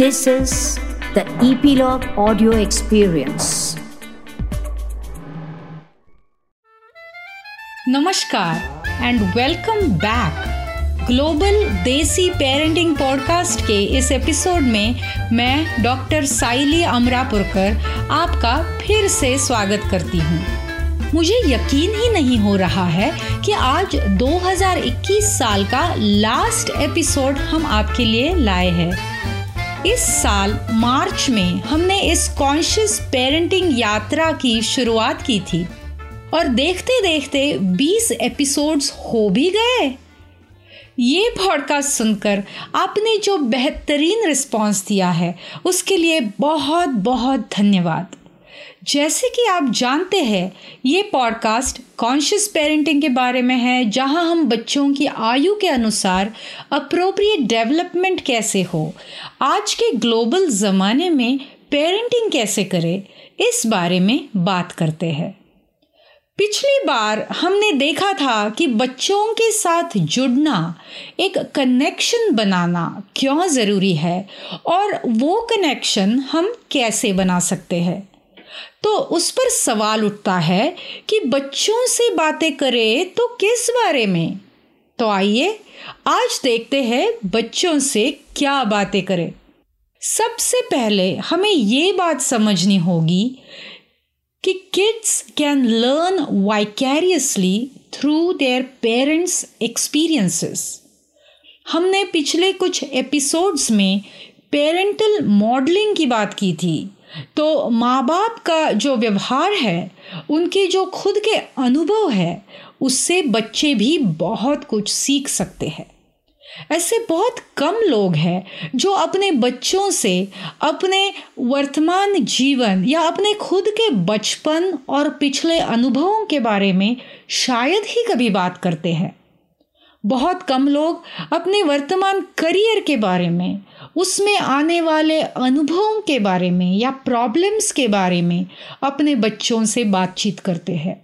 This is the Epilogue Audio Experience. नमस्कार and welcome back global desi parenting podcast के इस episode में मैं डॉक्टर साइली अमरापुरकर आपका फिर से स्वागत करती हूँ। मुझे यकीन ही नहीं हो रहा है कि आज 2021 साल का लास्ट एपिसोड हम आपके लिए लाए हैं। इस साल मार्च में हमने इस कॉन्शियस पेरेंटिंग यात्रा की शुरुआत की थी और देखते देखते 20 एपिसोड्स हो भी गए। ये पॉडकास्ट सुनकर आपने जो बेहतरीन रिस्पांस दिया है, उसके लिए बहुत बहुत धन्यवाद। जैसे कि आप जानते हैं, ये पॉडकास्ट कॉन्शियस पेरेंटिंग के बारे में है, जहाँ हम बच्चों की आयु के अनुसार अप्रोप्रिएट डेवलपमेंट कैसे हो, आज के ग्लोबल ज़माने में पेरेंटिंग कैसे करें, इस बारे में बात करते हैं। पिछली बार हमने देखा था कि बच्चों के साथ जुड़ना, एक कनेक्शन बनाना क्यों ज़रूरी है, और वो कनेक्शन हम कैसे बना सकते हैं। तो उस पर सवाल उठता है कि बच्चों से बातें करें तो किस बारे में? तो आइए, आज देखते हैं बच्चों से क्या बातें करें। सबसे पहले हमें ये बात समझनी होगी कि kids can learn vicariously through their parents experiences हमने पिछले कुछ एपिसोड्स में पेरेंटल मॉडलिंग की बात की थी। तो माँ बाप का जो व्यवहार है, उनके जो खुद के अनुभव है, उससे बच्चे भी बहुत कुछ सीख सकते हैं। ऐसे बहुत कम लोग हैं जो अपने बच्चों से अपने वर्तमान जीवन या अपने खुद के बचपन और पिछले अनुभवों के बारे में शायद ही कभी बात करते हैं। बहुत कम लोग अपने वर्तमान करियर के बारे में, उसमें आने वाले अनुभवों के बारे में या प्रॉब्लम्स के बारे में अपने बच्चों से बातचीत करते हैं।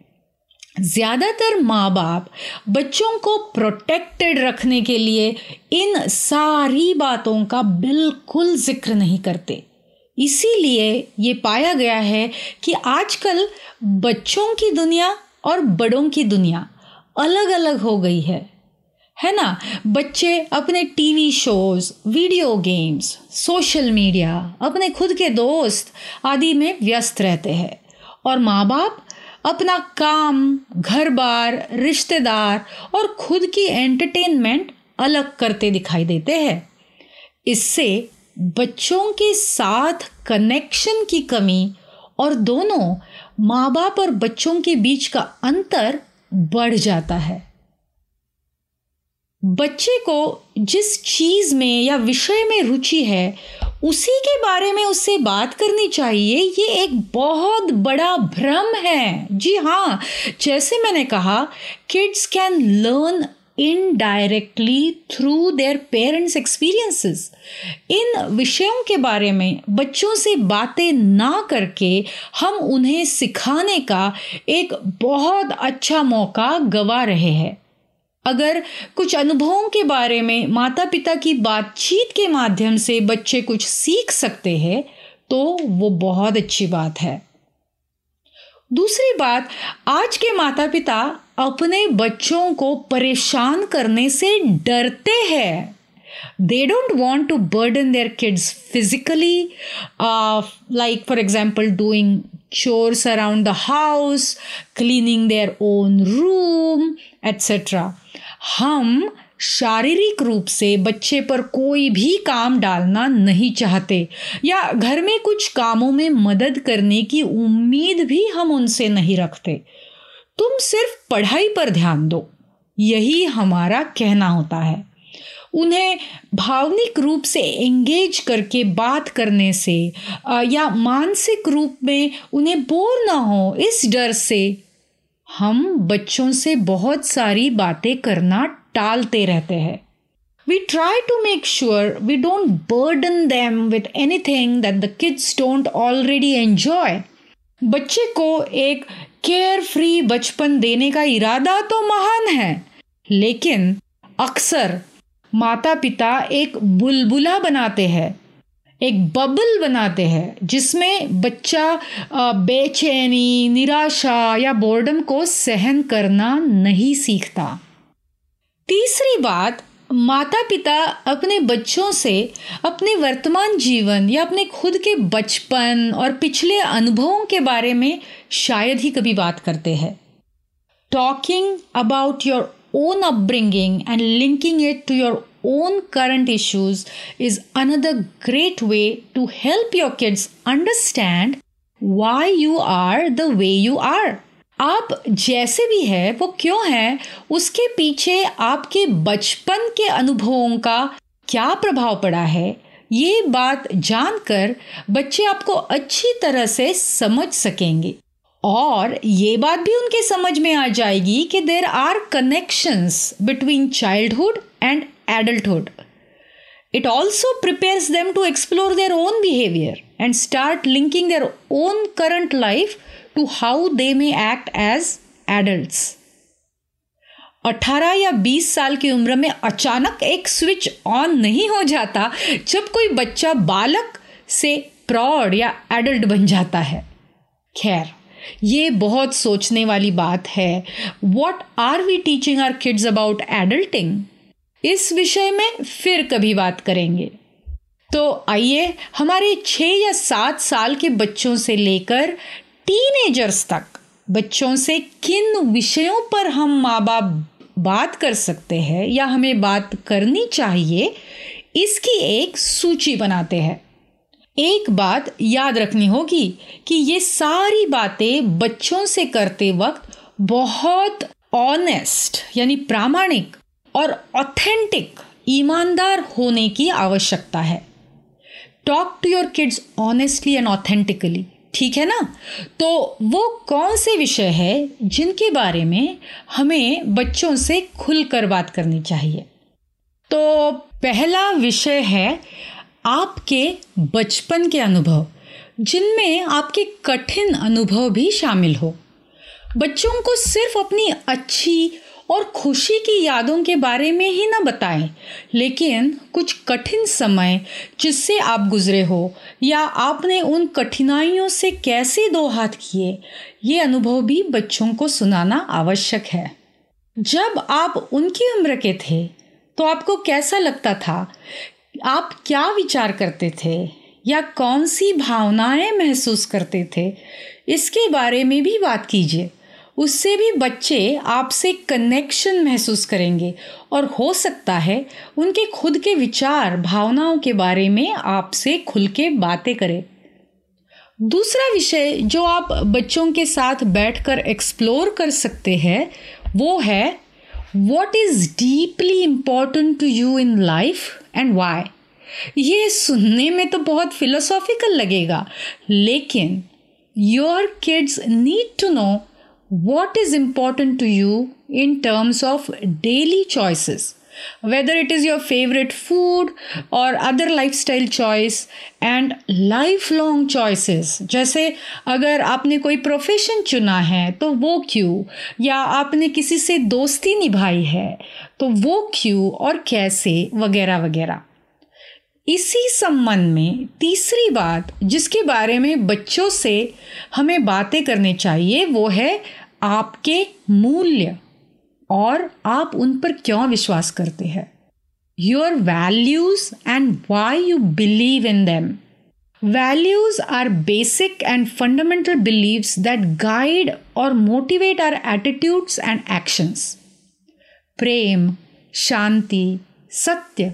ज़्यादातर माँ बाप बच्चों को प्रोटेक्टेड रखने के लिए इन सारी बातों का बिल्कुल ज़िक्र नहीं करते। इसीलिए ये पाया गया है कि आजकल बच्चों की दुनिया और बड़ों की दुनिया अलग अलग हो गई है। है ना? बच्चे अपने TV shows, video games, social media, अपने खुद के दोस्त आदि में व्यस्त रहते हैं। और माँ बाप अपना काम घर बार रिश्तेदार और खुद की एंटरटेनमेंट अलग करते दिखाई देते हैं। इससे बच्चों के साथ कनेक्शन की कमी और दोनों माँ बाप और बच्चों के बीच का अंतर बढ़ जाता है। बच्चे को जिस चीज़ में या विषय में रुचि है, उसी के बारे में उससे बात करनी चाहिए, ये एक बहुत बड़ा भ्रम है। जी हाँ जैसे मैंने कहा kids can learn indirectly through their parents experiences इन विषयों के बारे में बच्चों से बातें ना करके हम उन्हें सिखाने का एक बहुत अच्छा मौका गवा रहे हैं। अगर कुछ अनुभवों के बारे में माता पिता की बातचीत के माध्यम से बच्चे कुछ सीख सकते हैं तो वो बहुत अच्छी बात है। दूसरी बात, आज के माता पिता अपने बच्चों को परेशान करने से डरते हैं। They don't want to burden their kids physically like for example doing chores around the house cleaning their own room etcetera हम शारीरिक रूप से बच्चे पर कोई भी काम डालना नहीं चाहते या घर में कुछ कामों में मदद करने की उम्मीद भी हम उनसे नहीं रखते। तुम सिर्फ़ पढ़ाई पर ध्यान दो। यही हमारा कहना होता है। उन्हें भावनिक रूप से एंगेज करके बात करने से या मानसिक रूप में उन्हें बोर ना हो, इस डर से हम बच्चों से बहुत सारी बातें करना टालते रहते हैं। We try to make sure we don't burden them with anything that the kids don't already enjoy बच्चे को एक केयर फ्री बचपन देने का इरादा तो महान है, लेकिन अक्सर माता पिता एक बुलबुला बनाते हैं। एक बबल बनाते हैं, जिसमें बच्चा बेचैनी, निराशा या बोर्डम को सहन करना नहीं सीखता। तीसरी बात माता पिता अपने बच्चों से अपने वर्तमान जीवन या अपने खुद के बचपन और पिछले अनुभवों के बारे में शायद ही कभी बात करते हैं। Talking about your own upbringing and linking it to your own current issues is another great way to help your kids understand why you are the way you are. आप जैसे भी है, वो क्यों है, उसके पीछे आपके बचपन के अनुभवों का क्या प्रभाव पड़ा है, ये बात जानकर बच्चे आपको अच्छी तरह से समझ सकेंगे और ये बात भी उनके समझ में आ जाएगी कि there are connections between childhood and adulthood. It also prepares them to explore their own behavior and start linking their own current life to how they may act as adults. 18 या 20 साल की उम्र में अचानक एक स्विच ऑन नहीं हो जाता जब कोई बच्चा बालक से प्रौढ़ या एडल्ट बन जाता है खैर ये बहुत सोचने वाली बात है what are we teaching our kids about adulting इस विषय में फिर कभी बात करेंगे। तो आइए, हमारे छः या सात साल के बच्चों से लेकर टीनेजर्स तक, बच्चों से किन विषयों पर हम माँ बाप बात कर सकते हैं या हमें बात करनी चाहिए, इसकी एक सूची बनाते हैं। एक बात याद रखनी होगी कि ये सारी बातें बच्चों से करते वक्त बहुत ऑनेस्ट यानी प्रामाणिक और ऑथेंटिक ईमानदार होने की आवश्यकता है। Talk to your kids honestly and authentically ठीक है ना? तो वो कौन से विषय है जिनके बारे में हमें बच्चों से खुलकर बात करनी चाहिए? तो पहला विषय है आपके बचपन के अनुभव, जिनमें आपके कठिन अनुभव भी शामिल हो। बच्चों को सिर्फ़ अपनी अच्छी और खुशी की यादों के बारे में ही ना बताएँ। लेकिन कुछ कठिन समय जिससे आप गुजरे हो, या आपने उन कठिनाइयों से कैसे दो हाथ किए, ये अनुभव भी बच्चों को सुनाना आवश्यक है। जब आप उनकी उम्र के थे तो आपको कैसा लगता था? आप क्या विचार करते थे? या कौन सी भावनाएँ महसूस करते थे? इसके बारे में भी बात कीजिए। उससे भी बच्चे आपसे कनेक्शन महसूस करेंगे। और हो सकता है उनके खुद के विचार, भावनाओं के बारे में आपसे खुल के बातें करें। दूसरा विषय जो आप बच्चों के साथ बैठकर एक्सप्लोर कर सकते हैं, वो है what is deeply important to you in life and why ये सुनने में तो बहुत फिलोसॉफिकल लगेगा, लेकिन your kids need to know what is important to you in terms of daily choices whether it is your favorite food or other lifestyle choice and lifelong choices जैसे अगर आपने कोई प्रोफेशन चुना है तो वो क्यों या आपने किसी से दोस्ती निभाई है तो वो क्यों और कैसे वगैरह वगैरह इसी संबंध में तीसरी बात जिसके बारे में बच्चों से हमें बातें करनी चाहिए, वो है आपके मूल्य और आप उन पर क्यों विश्वास करते हैं। Your values and why you believe in them values are basic and fundamental beliefs that guide or motivate our attitudes and actions प्रेम शांति सत्य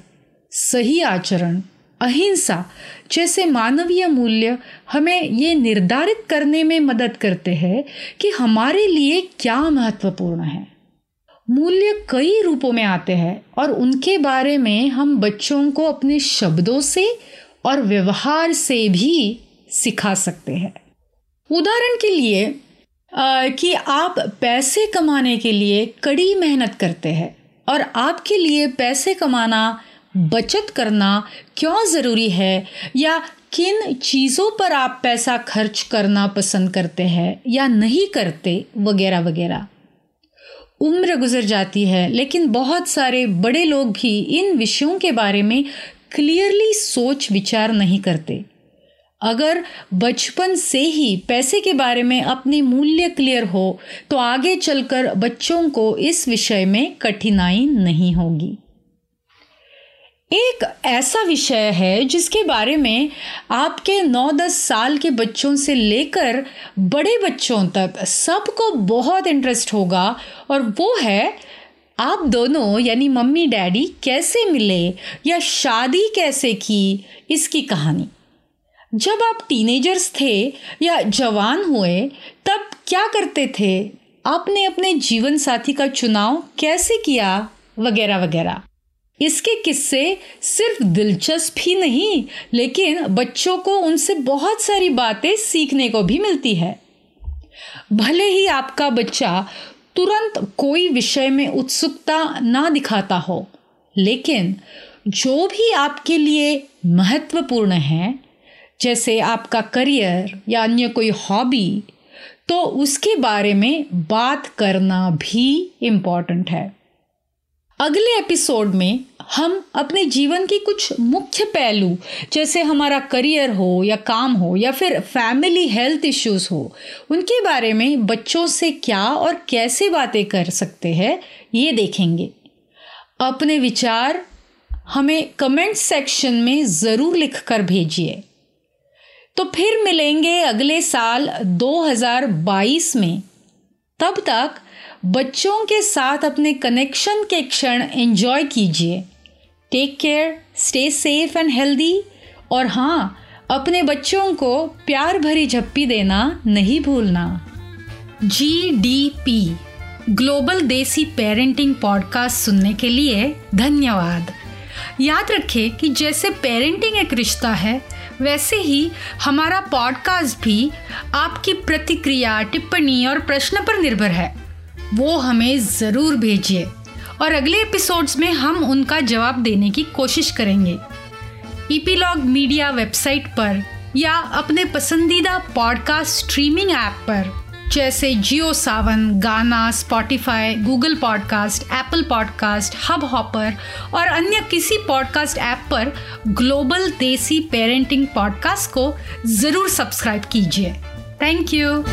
सही आचरण अहिंसा जैसे मानवीय मूल्य हमें ये निर्धारित करने में मदद करते हैं कि हमारे लिए क्या महत्वपूर्ण है। मूल्य कई रूपों में आते हैं और उनके बारे में हम बच्चों को अपने शब्दों से और व्यवहार से भी सिखा सकते हैं। उदाहरण के लिए आ, कि आप पैसे कमाने के लिए कड़ी मेहनत करते हैं और आपके लिए पैसे कमाना बचत करना क्यों ज़रूरी है? या किन चीज़ों पर आप पैसा खर्च करना पसंद करते हैं या नहीं करते? वगैरह वगैरह। उम्र गुजर जाती है, लेकिन बहुत सारे बड़े लोग भी इन विषयों के बारे में क्लियरली सोच विचार नहीं करते। अगर बचपन से ही पैसे के बारे में अपनी मूल्य क्लियर हो तो आगे चलकर बच्चों को इस विषय में कठिनाई नहीं होगी। एक ऐसा विषय है जिसके बारे में आपके 9-10 साल के बच्चों से लेकर बड़े बच्चों तक सबको बहुत इंटरेस्ट होगा और वो है, आप दोनों, यानी मम्मी, डैडी कैसे मिले या शादी कैसे की, इसकी कहानी। जब आप टीनेजर्स थे या जवान हुए, तब क्या करते थे? आपने अपने जीवन साथी का चुनाव कैसे किया? वगैरह वगैरह। इसके किस्से सिर्फ़ दिलचस्प ही नहीं, लेकिन बच्चों को उनसे बहुत सारी बातें सीखने को भी मिलती है। भले ही आपका बच्चा तुरंत कोई विषय में उत्सुकता ना दिखाता हो, लेकिन जो भी आपके लिए महत्वपूर्ण है, जैसे आपका करियर या अन्य कोई हॉबी तो उसके बारे में बात करना भी इंपॉर्टेंट है। अगले एपिसोड में हम अपने जीवन की कुछ मुख्य पहलू, जैसे हमारा करियर हो या काम हो या फिर फैमिली हेल्थ इश्यूज़ हो, उनके बारे में बच्चों से क्या और कैसे बातें कर सकते हैं, ये देखेंगे। अपने विचार हमें कमेंट सेक्शन में ज़रूर लिख कर भेजिए। तो फिर मिलेंगे अगले साल 2022 में। तब तक बच्चों के साथ अपने कनेक्शन के क्षण एंजॉय कीजिए। Take care stay safe and healthy और हाँ अपने बच्चों को प्यार भरी झप्पी देना नहीं भूलना। G D P global desi parenting podcast सुनने के लिए धन्यवाद। याद रखें कि जैसे पेरेंटिंग एक रिश्ता है, वैसे ही हमारा पॉडकास्ट भी आपकी प्रतिक्रिया, टिप्पणी और प्रश्न पर निर्भर है। वो हमें ज़रूर भेजिए। और अगले एपिसोड्स में हम उनका जवाब देने की कोशिश करेंगे। ईपीलॉग मीडिया वेबसाइट पर या अपने पसंदीदा पॉडकास्ट स्ट्रीमिंग ऐप पर, जैसे Jio Saavn Gaana Spotify Google podcast Apple podcast Hubhopper और अन्य किसी पॉडकास्ट ऐप पर ग्लोबल देसी पेरेंटिंग पॉडकास्ट को ज़रूर सब्सक्राइब कीजिए। Thank you